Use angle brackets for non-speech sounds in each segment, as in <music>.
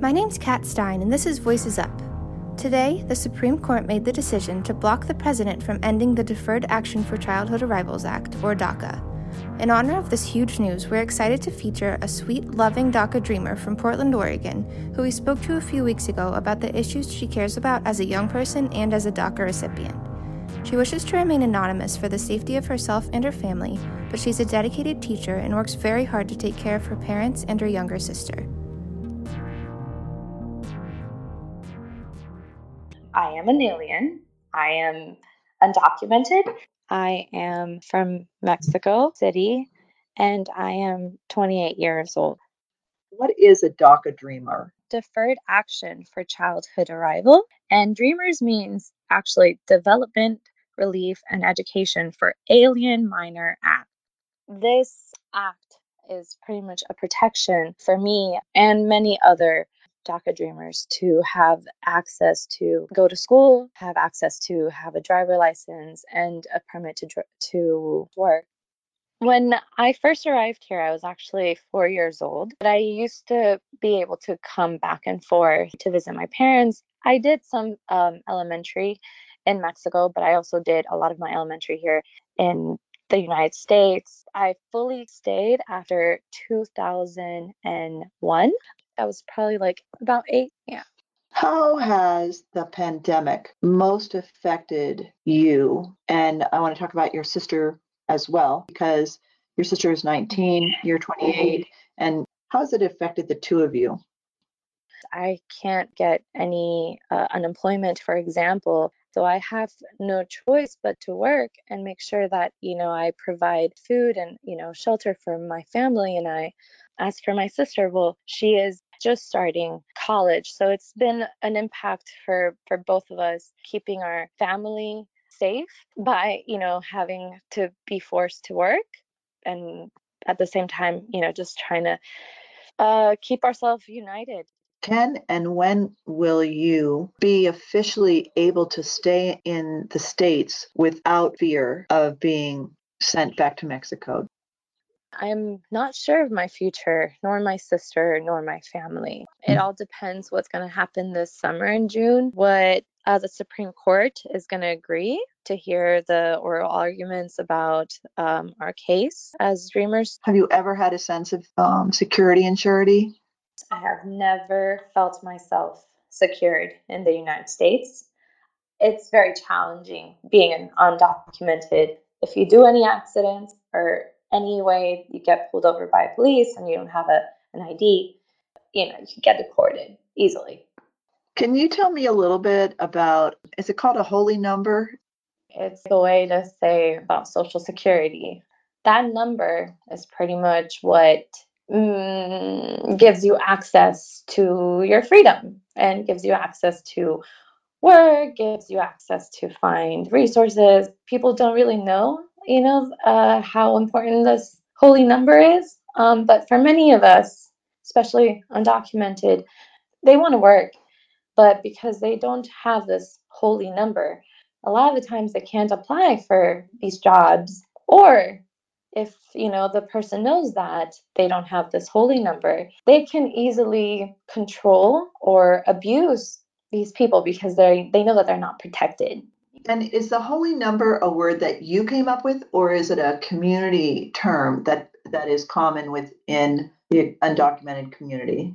My name's Kat Stein, and this is Voices Up. Today, the Supreme Court made the decision to block the president from ending the Deferred Action for Childhood Arrivals Act, or DACA. In honor of this huge news, we're excited to feature a sweet, loving DACA dreamer from Portland, Oregon, who we spoke to a few weeks ago about the issues she cares about as a young person and as a DACA recipient. She wishes to remain anonymous for the safety of herself and her family, but she's a dedicated teacher and works very hard to take care of her parents and her younger sister. I am an alien. I am undocumented. I am from Mexico City and I am 28 years old. What is a DACA dreamer? Deferred action for childhood arrival. And dreamers means actually development, relief, and education for alien minor act. This act is pretty much a protection for me and many other DACA dreamers to have access to go to school, have access to have a driver license and a permit to to work. When I first arrived here, I was actually four years old, but I used to be able to come back and forth to visit my parents. I did some um, elementary in Mexico, but I also did a lot of my elementary here in the United States. I fully stayed after 2001. I was probably like about eight. Yeah. How has the pandemic most affected you? And I want to talk about your sister as well, because your sister is 19, you're 28. And how has it affected the two of you? I can't get any uh, unemployment, for example. So I have no choice but to work and make sure that, you know, I provide food and, you know, shelter for my family. And I, as for my sister, well, she is just starting college. So it's been an impact for for both of us keeping our family safe by, you know, having to be forced to work and at the same time, you know, just trying to uh, keep ourselves united. Can and when will you be officially able to stay in the States without fear of being sent back to Mexico? I'm not sure of my future, nor my sister, nor my family. It all depends what's going to happen this summer in June, what uh, the Supreme Court is going to agree to hear the oral arguments about um, our case as dreamers. Have you ever had a sense of um, security and surety? I have never felt myself secured in the United States. It's very challenging being undocumented. If you do any accidents or any way you get pulled over by police and you don't have a, an ID, you know, you can get deported easily. Can you tell me a little bit about, is it called a holy number? It's the way to say about Social Security. That number is pretty much what mm, gives you access to your freedom and gives you access to work, gives you access to find resources. People don't really know you know, uh, how important this holy number is. Um, but for many of us, especially undocumented, they want to work, but because they don't have this holy number, a lot of the times they can't apply for these jobs. Or if you know the person knows that they don't have this holy number, they can easily control or abuse these people because they they know that they're not protected. And is the holy number a word that you came up with, or is it a community term that that is common within the undocumented community?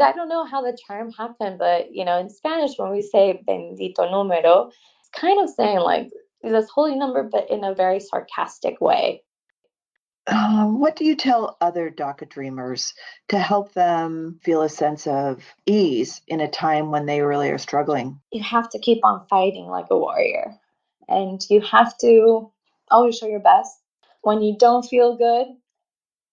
I don't know how the term happened, but you know, in Spanish, when we say bendito número, it's kind of saying like this holy number, but in a very sarcastic way. Um, what do you tell other DACA dreamers to help them feel a sense of ease in a time when they really are struggling? You have to keep on fighting like a warrior, and you have to always show your best. When you don't feel good,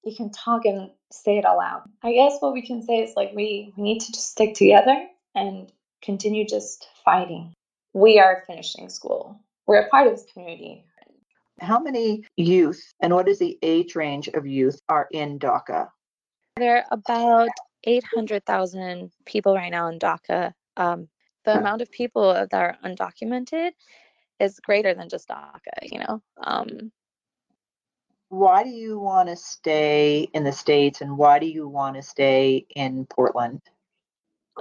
you can talk and say it aloud. I guess what we can say is like we, we need to just stick together and continue just fighting. We are finishing school. We're a part of this community. How many youth and what is the age range of youth are in DACA? There are about 800,000 people right now in DACA. Um, the huh. amount of people that are undocumented is greater than just DACA, you know. Um, why do you want to stay in the States and why do you want to stay in Portland?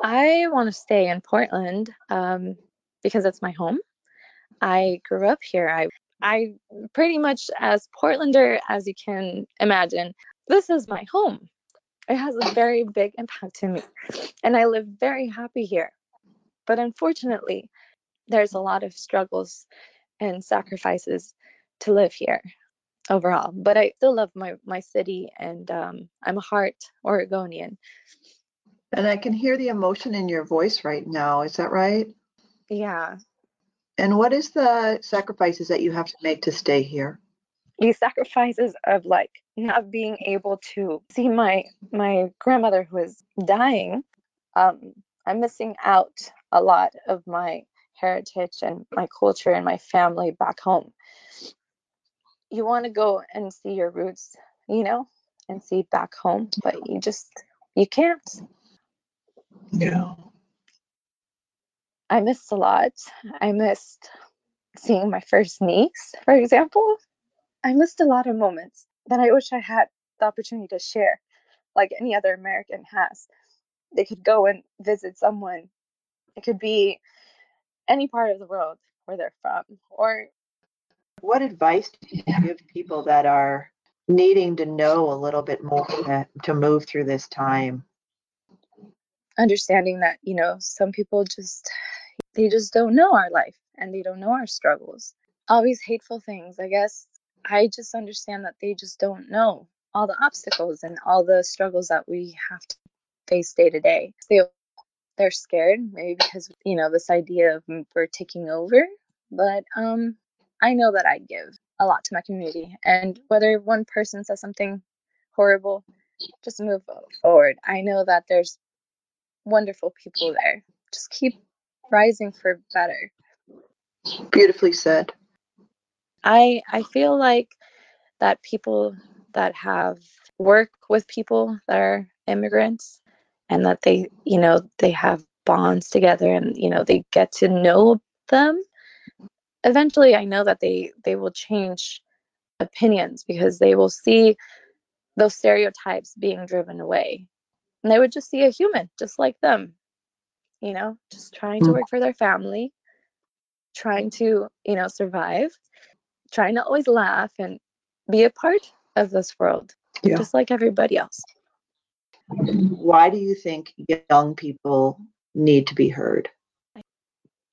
I want to stay in Portland um, because it's my home. I grew up here. I I pretty much as Portlander as you can imagine. This is my home. It has a very big impact to me, and I live very happy here. But unfortunately, there's a lot of struggles and sacrifices to live here overall. But I still love my my city, and um, I'm a heart Oregonian. And I can hear the emotion in your voice right now. Is that right? Yeah. And what is the sacrifices that you have to make to stay here? These sacrifices of like not being able to see my my grandmother who is dying. Um, I'm missing out a lot of my heritage and my culture and my family back home. You want to go and see your roots, you know, and see back home, but you just you can't. Yeah. I missed a lot. I missed seeing my first niece, for example. I missed a lot of moments that I wish I had the opportunity to share, like any other American has. They could go and visit someone. It could be any part of the world where they're from. Or what advice do you give people that are needing to know a little bit more to, to move through this time? Understanding that, you know, some people just they just don't know our life and they don't know our struggles. All these hateful things, I guess I just understand that they just don't know all the obstacles and all the struggles that we have to face day to day. They they're scared maybe because you know this idea of we're taking over, but um I know that I give a lot to my community and whether one person says something horrible, just move forward. I know that there's wonderful people there. Just keep rising for better. Beautifully said. I I feel like that people that have work with people that are immigrants and that they, you know, they have bonds together and, you know, they get to know them. Eventually I know that they they will change opinions because they will see those stereotypes being driven away. And they would just see a human just like them you know, just trying to mm. work for their family, trying to, you know, survive, trying to always laugh and be a part of this world, yeah. just like everybody else. Why do you think young people need to be heard?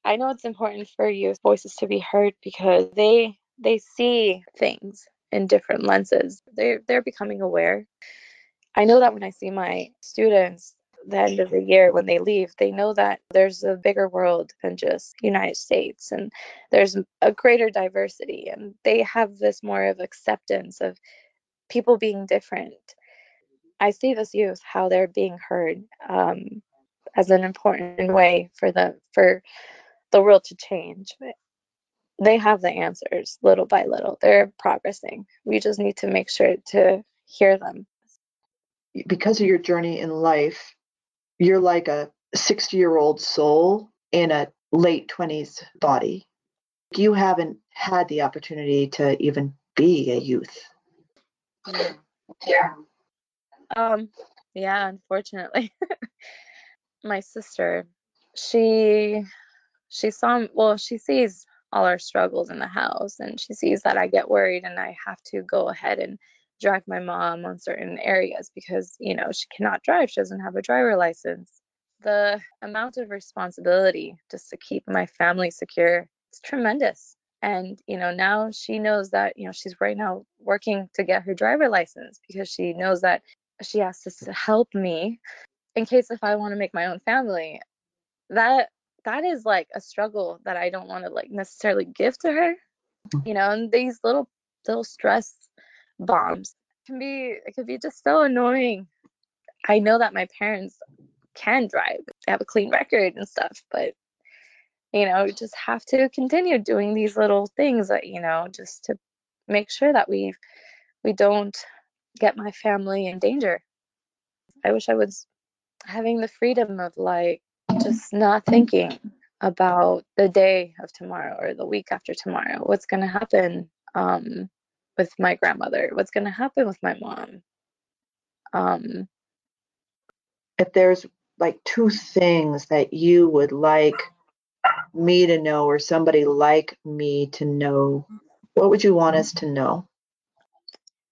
I know it's important for youth voices to be heard because they they see things in different lenses. They they're becoming aware. I know that when I see my students, the end of the year when they leave, they know that there's a bigger world than just United States and there's a greater diversity and they have this more of acceptance of people being different. I see this youth how they're being heard um, as an important way for the for the world to change. They have the answers little by little. They're progressing. We just need to make sure to hear them. Because of your journey in life, you're like a 60 year old soul in a late 20s body. You haven't had the opportunity to even be a youth. Yeah. Um, yeah, unfortunately. <laughs> My sister, she she saw well, she sees all our struggles in the house and she sees that I get worried and I have to go ahead and drive my mom on certain areas because, you know, she cannot drive. She doesn't have a driver license. The amount of responsibility just to keep my family secure is tremendous. And, you know, now she knows that, you know, she's right now working to get her driver license because she knows that she has to help me in case if I want to make my own family. That that is like a struggle that I don't want to like necessarily give to her. Mm-hmm. You know, and these little little stress bombs can be it could be just so annoying. I know that my parents can drive. They have a clean record and stuff, but you know, just have to continue doing these little things that, you know, just to make sure that we we don't get my family in danger. I wish I was having the freedom of like just not thinking about the day of tomorrow or the week after tomorrow. What's going to happen? Um, with my grandmother? What's going to happen with my mom? Um, if there's like two things that you would like me to know or somebody like me to know, what would you want us to know?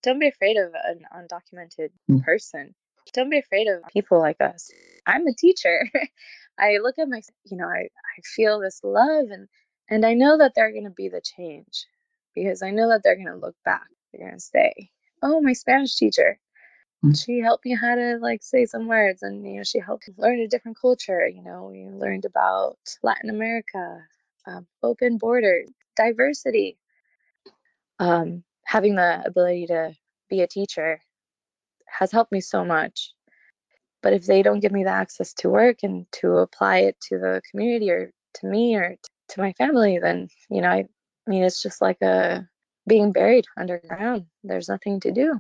Don't be afraid of an undocumented Mm. person. Don't be afraid of people like us. I'm a teacher. <laughs> I look at my, you know, I, I feel this love and and I know that they're going to be the change because I know that they're going to look back. They're going to say, "Oh, my Spanish teacher, Mm. she helped me how to like say some words and you know she helped me learn a different culture you know we learned about latin america um, open borders diversity um, having the ability to be a teacher has helped me so much but if they don't give me the access to work and to apply it to the community or to me or to my family then you know i, I mean it's just like a being buried underground there's nothing to do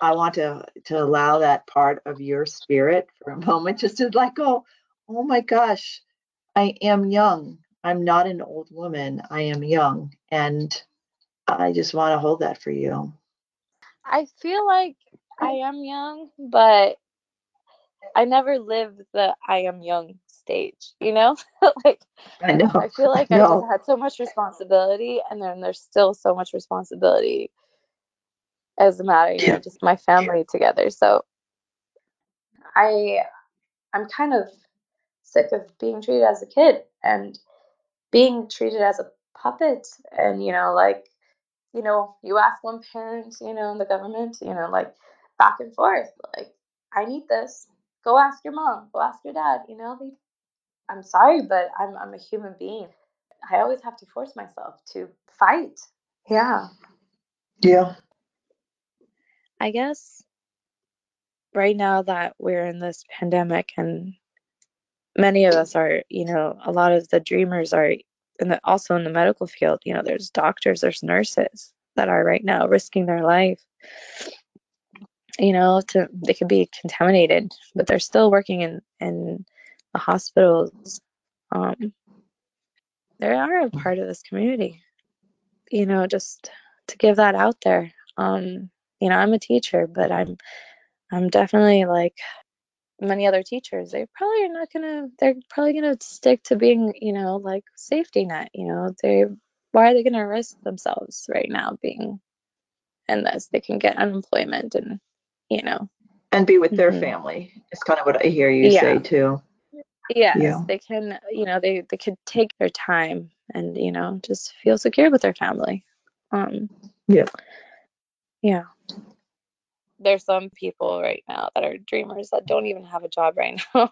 I want to to allow that part of your spirit for a <laughs> moment, just to like go, oh my gosh, I am young. I'm not an old woman. I am young, and I just want to hold that for you. I feel like I am young, but I never lived the I am young stage, you know? <laughs> like I know. I feel like I just had so much responsibility and then there's still so much responsibility as a matter, you Yeah. know, just my family together. So I I'm kind of sick of being treated as a kid and being treated as a puppet and you know like you know you ask one parent you know in the government you know like back and forth like i need this go ask your mom go ask your dad you know they, i'm sorry but i'm i'm a human being. I always have to force myself to fight. Yeah. Yeah. i guess right now that we're in this pandemic and many of us are you know a lot of the dreamers are in the, also in the medical field. You know there's doctors there's nurses that are right now risking their life you know to they could be contaminated but they're still working in in the hospitals um they are a part of this community you know just to give that out there um you know i'm a teacher but i'm i'm definitely like many other teachers they probably are not gonna they're probably gonna stick to being you know like safety net you know they why are they gonna risk themselves right now being in this they can get unemployment and you know And be with their Mhm. family. It's kind of what I hear you Yeah. say too. Yes Yeah. they can you know they they could take their time and you know just feel secure with their family um Yeah. yeah there's some people right now that are dreamers that don't even have a job right <laughs> now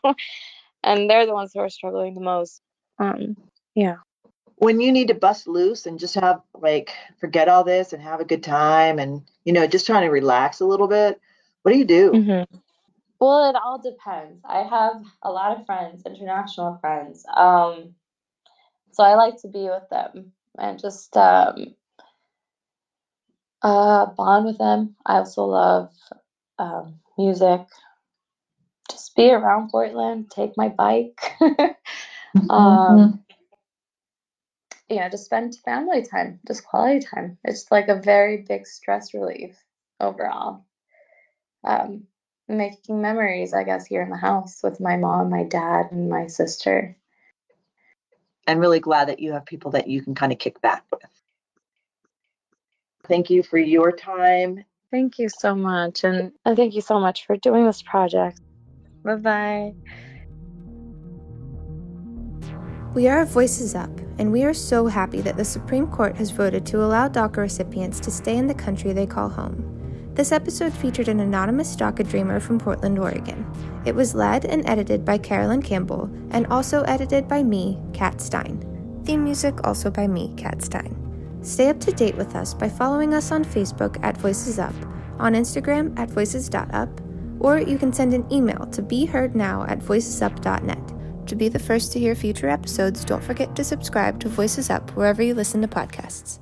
and they're the ones who are struggling the most um yeah When you need to bust loose and just have like forget all this and have a good time and you know just trying to relax a little bit, what do you do? Mm-hmm. Well, it all depends. I have a lot of friends, international friends. Um, so I like to be with them and just um, uh, bond with them. I also love um, music. Just be around Portland, take my bike. <laughs> Mm-hmm. um, you know, just spend family time, just quality time. It's like a very big stress relief overall. Um, making memories, I guess, here in the house with my mom, my dad, and my sister. I'm really glad that you have people that you can kind of kick back with. Thank you for your time. Thank you so much. And, and thank you so much for doing this project. Bye bye. We are Voices Up, and we are so happy that the Supreme Court has voted to allow DACA recipients to stay in the country they call home. This episode featured an anonymous DACA dreamer from Portland, Oregon. It was led and edited by Carolyn Campbell, and also edited by me, Kat Stein. Theme music also by me, Kat Stein. Stay up to date with us by following us on Facebook at Voices Up, on Instagram at voices.up, or you can send an email to beheardnow at voicesup.net. To be the first to hear future episodes, don't forget to subscribe to Voices Up wherever you listen to podcasts.